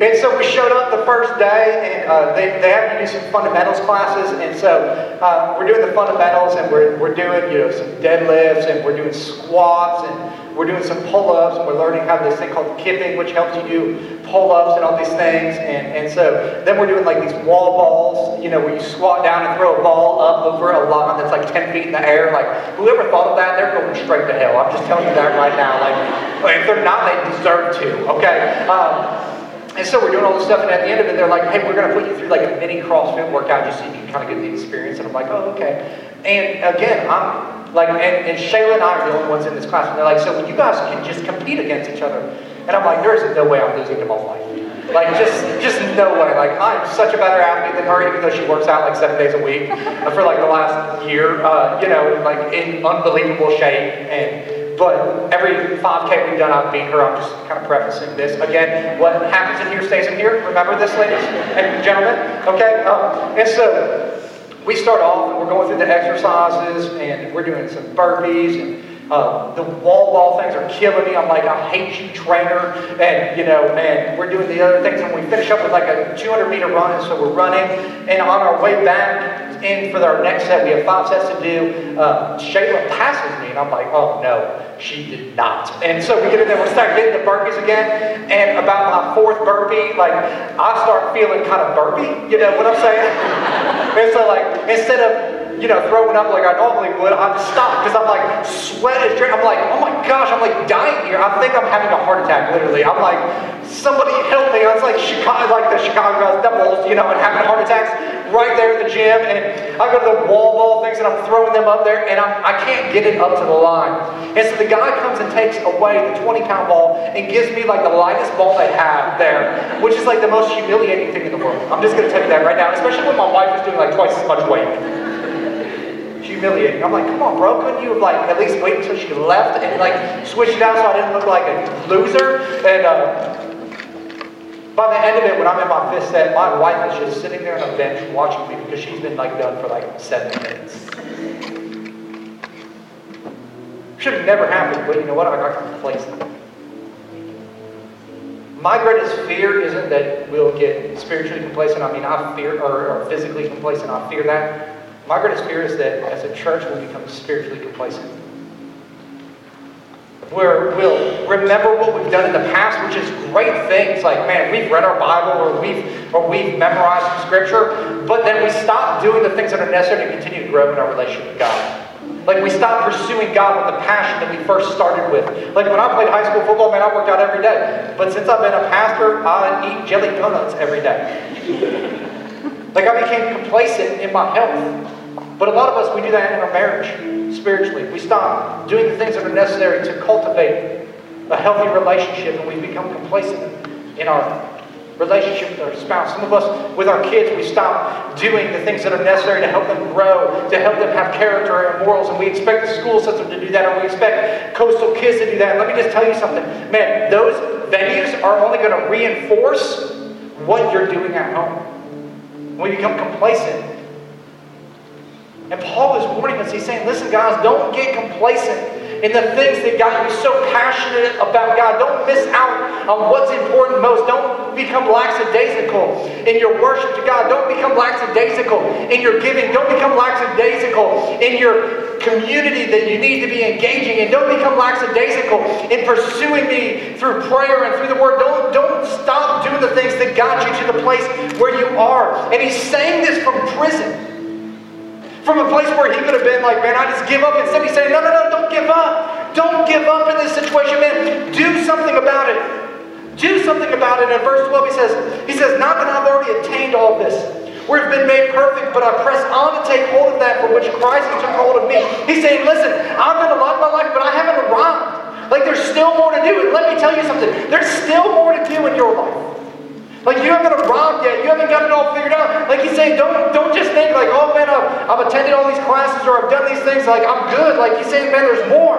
And so we showed up the first day, and uh, they, they had to do some fundamentals classes. And so uh, we're doing the fundamentals, and we're, we're doing you know some deadlifts, and we're doing squats, and we're doing some pull-ups, and we're learning how this thing called kipping, which helps you do pull-ups and all these things. And, and so then we're doing like these wall balls, you know, where you squat down and throw a ball up over a line that's like 10 feet in the air. Like whoever thought of that, they're going straight to hell. I'm just telling you that right now. Like if they're not, they deserve to. Okay. Um, and so we're doing all this stuff, and at the end of it, they're like, hey, we're going to put you through like a mini CrossFit workout just so you can kind of get the experience. And I'm like, oh, okay. And again, I'm like, and, and Shayla and I are the only ones in this class. And they're like, so you guys can just compete against each other. And I'm like, there is no way I'm losing to my wife. Like, just, just no way. Like, I'm such a better athlete than her, even though she works out like seven days a week for like the last year, uh, you know, like in unbelievable shape. And but every 5K we've done, I've beat her. I'm just kind of prefacing this. Again, what happens in here stays in here. Remember this, ladies and gentlemen? Okay? Um, and so we start off and we're going through the exercises and we're doing some burpees and uh, the wall ball things are killing me. I'm like, I hate you, trainer. And, you know, and we're doing the other things. And we finish up with like a 200 meter run. And so we're running. And on our way back in for our next set, we have five sets to do. Uh, Shayla passes me. And I'm like, oh, no, she did not. And so we get in there, we start getting the burpees again. And about my fourth burpee, like, I start feeling kind of burpy. You know what I'm saying? and so, like, instead of you know, throwing up like I normally would, I stop because I'm like sweating. I'm like, oh my gosh, I'm like dying here. I think I'm having a heart attack, literally. I'm like, somebody help me. I was like Chicago, like the Chicago Devils, you know, and having heart attacks right there at the gym. And I go to the wall ball things and I'm throwing them up there and I'm, I can not get it up to the line. And so the guy comes and takes away the 20 pound ball and gives me like the lightest ball they have there, which is like the most humiliating thing in the world. I'm just going to tell you that right now, especially when my wife is doing like twice as much weight humiliating. I'm like, come on, bro, couldn't you have like at least wait until she left and like switch it out so I didn't look like a loser? And uh, by the end of it, when I'm in my fifth set, my wife is just sitting there on a bench watching me because she's been like done for like seven minutes. Should have never happened, but you know what? I got complacent. My greatest fear isn't that we'll get spiritually complacent. I mean, I fear, or, or physically complacent. I fear that. My greatest fear is that as a church we'll become spiritually complacent. Where we'll remember what we've done in the past, which is great things, like, man, we've read our Bible or we've or we've memorized scripture, but then we stop doing the things that are necessary to continue to grow in our relationship with God. Like we stop pursuing God with the passion that we first started with. Like when I played high school football, man, I worked out every day. But since I've been a pastor, I eat jelly donuts every day. Like I became complacent in my health. But a lot of us, we do that in our marriage spiritually. We stop doing the things that are necessary to cultivate a healthy relationship and we become complacent in our relationship with our spouse. Some of us, with our kids, we stop doing the things that are necessary to help them grow, to help them have character and morals, and we expect the school system to do that, or we expect coastal kids to do that. And let me just tell you something. Man, those venues are only going to reinforce what you're doing at home. We become complacent, and Paul is warning us. He's saying, listen, guys, don't get complacent in the things that got you so passionate about God. Don't miss out on what's important most. Don't become lackadaisical in your worship to God. Don't become lackadaisical in your giving. Don't become lackadaisical in your community that you need to be engaging in. Don't become lackadaisical in pursuing me through prayer and through the word. Don't, don't stop doing the things that got you to the place where you are. And he's saying this from prison. From a place where he could have been like, man, I just give up. Instead, he's saying, no, no, no, don't give up. Don't give up in this situation, man. Do something about it. Do something about it. In verse 12, he says, he says, not that I've already attained all this. We've been made perfect, but I press on to take hold of that for which Christ took hold of me. He's saying, listen, I've been a lot in my life, but I haven't arrived. Like there's still more to do. And let me tell you something. There's still more to do in your life. Like you haven't arrived yet. You haven't got it all figured out. Like he's saying, don't don't just think like, oh man, I've, I've attended all these classes or I've done these things. Like I'm good. Like he's saying, man, there's more.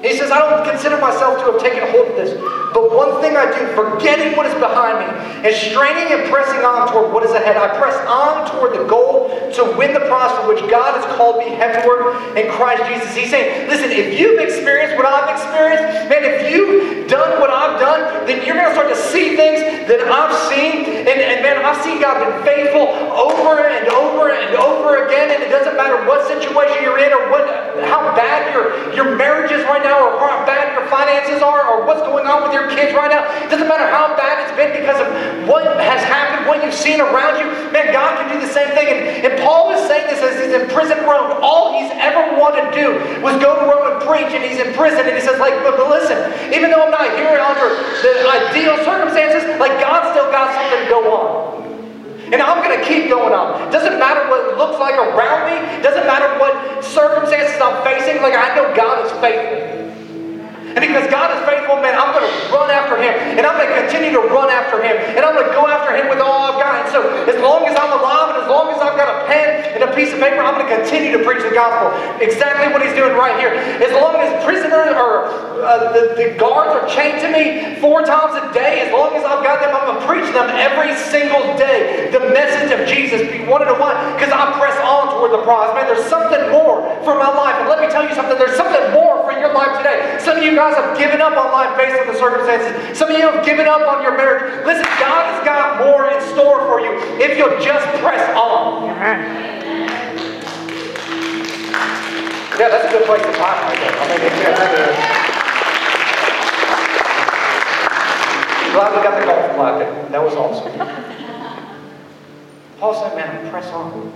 He says, I don't consider myself to have taken hold of this. But one thing I do, forgetting what is behind me and straining and pressing on toward what is ahead, I press on toward the goal to win the prize for which God has called me heavenward in Christ Jesus. He's saying, listen, if you've experienced what I've experienced, man, if you've done what I've done, then you're going to start to see things that I've seen. And, and man, I've seen God been faithful over and over and over again. And it doesn't matter what situation you're in or what, how bad your, your marriage is right now or how bad your finances are or what's going on with your kids right now. It doesn't matter how bad it's been because of what has happened, what you've seen around you. Man, God can do the same thing. And, and Paul is saying this as he's in prison Rome. All he's ever wanted to do was go to Rome and preach, and he's in prison. And he says, like, but, but listen, even though I'm not here under the ideal circumstances, like God still got something to go on. And I'm going to keep going on. Doesn't matter what it looks like around me. Doesn't matter what circumstances I'm facing. Like I know God is faithful. And because God is faithful, man, I'm going to run after him. And I'm going to continue to run after him. And I'm going to go after him with all I've got. And so as long as I'm alive and as long as I've got a pen and a piece of paper, I'm going to continue to preach the gospel. Exactly what he's doing right here. As long as prisoners or uh, the, the guards are chained to me four times a day, as long as I've got them, I'm going to preach them every single day. The message of Jesus. Be one to one because I press on toward the prize. Man, there's something more for my life. And let me tell you something. There's something more for your life today. Some of you guys have given up on life based on the circumstances. Some of you have given up on your marriage. Listen, God has got more in store for you if you'll just press on. Yeah, that's a good place to time right there. I mean. Glad we got the golf in. That was awesome. Paul said, man, press on.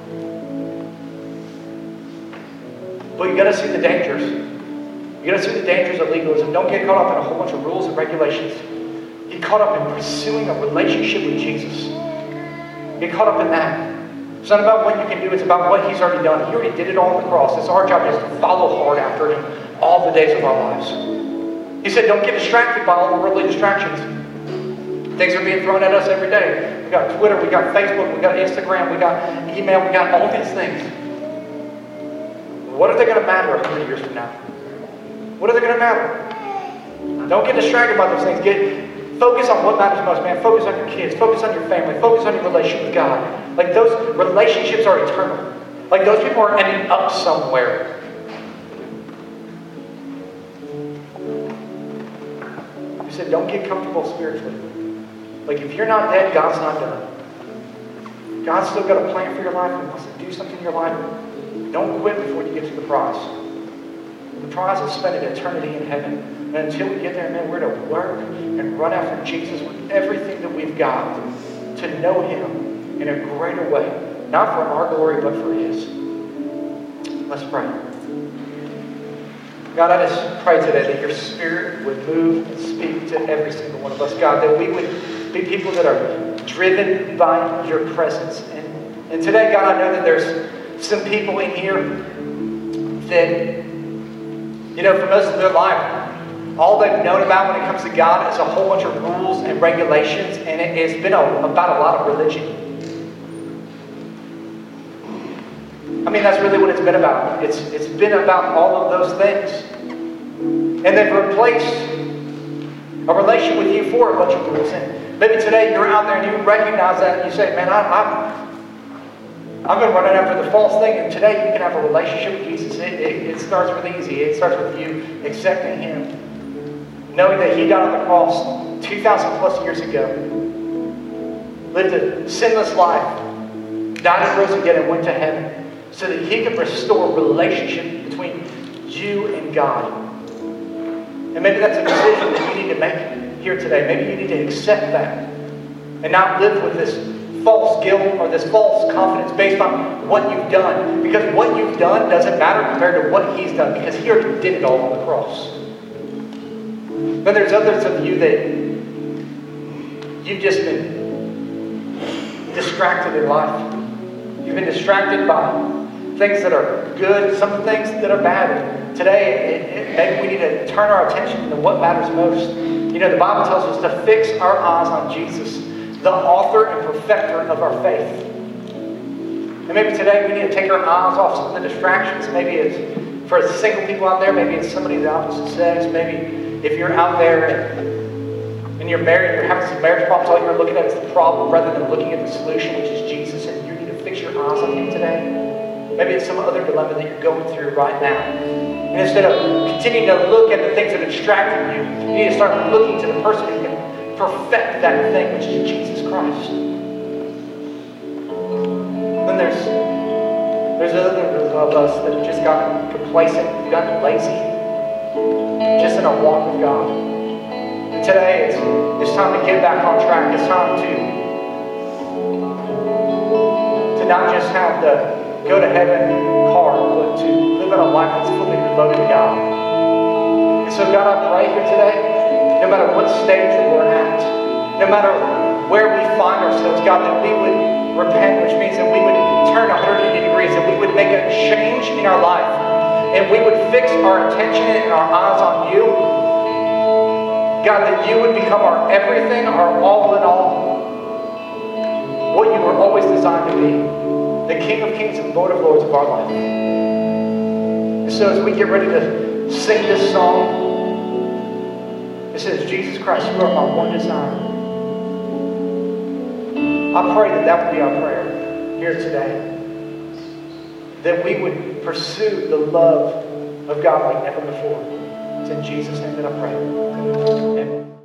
But you got to see the dangers. You got to see the dangers of legalism. Don't get caught up in a whole bunch of rules and regulations. Get caught up in pursuing a relationship with Jesus. Get caught up in that. It's not about what you can do, it's about what He's already done. He already did it all on the cross. It's our job just to follow hard after Him all the days of our lives. He said, Don't get distracted by all the worldly distractions. Things are being thrown at us every day. We got Twitter, we got Facebook, we got Instagram, we got email, we got all these things. What are they going to matter 100 years from now? What are they going to matter? Don't get distracted by those things. Get focus on what matters most, man. Focus on your kids. Focus on your family. Focus on your relationship with God. Like those relationships are eternal. Like those people are ending up somewhere. You said, don't get comfortable spiritually. Like if you're not dead, God's not done. God's still got a plan for your life and wants to do something in your life. Don't quit before you get to the prize. The prize is spending eternity in heaven. And until we get there, man, we're to work and run after Jesus with everything that we've got to know Him in a greater way. Not for our glory, but for His. Let's pray. God, I just pray today that your Spirit would move and speak to every single one of us. God, that we would be people that are driven by your presence. And, and today, God, I know that there's some people in here that, you know, for most of their life, all they've known about when it comes to God is a whole bunch of rules and regulations, and it, has been a, about a lot of religion. I mean, that's really what it's been about. It's, it's been about all of those things. And they've replaced a relationship with you for a bunch of rules. And maybe today you're out there and you recognize that and you say, man, I, I'm, I've been running after the false thing, and today you can have a relationship with Jesus. It, it, it starts with easy. It starts with you accepting Him, knowing that He died on the cross 2,000 plus years ago, lived a sinless life, died and rose again, and went to heaven, so that He could restore relationship between you and God. And maybe that's a decision that you need to make here today. Maybe you need to accept that and not live with this false guilt or this false confidence based on what you've done. Because what you've done doesn't matter compared to what he's done because he already did it all on the cross. Then there's others of you that you've just been distracted in life. You've been distracted by things that are good, some things that are bad. Today, it, it, maybe we need to turn our attention to what matters most. You know, the Bible tells us to fix our eyes on Jesus the author and perfecter of our faith. And maybe today we need to take our eyes off some of the distractions. Maybe it's for single people out there, maybe it's somebody of the opposite sex. Maybe if you're out there and, and you're married, and you're having some marriage problems, all you're looking at is the problem rather than looking at the solution, which is Jesus, and you need to fix your eyes on Him today. Maybe it's some other dilemma that you're going through right now. And instead of continuing to look at the things that are distracting you, you need to start looking to the person who can perfect that thing, which is Jesus Christ. Then there's there's others of us that have just gotten complacent, gotten lazy, just in our walk with God. And today it's, it's time to get back on track. It's time to to not just have the go to heaven card, but to live in a life that's fully devoted to God. And so God, I pray here today, no matter what stage we're at, no matter where we find ourselves, God, that we would repent, which means that we would turn 180 degrees, that we would make a change in our life, and we would fix our attention and our eyes on you. God, that you would become our everything, our all in all, what you were always designed to be, the King of Kings and Lord of Lords of our life. And so as we get ready to sing this song, it says, Jesus Christ, you are my one desire. I pray that that would be our prayer here today. That we would pursue the love of God like never before. It's in Jesus' name that I pray. Amen.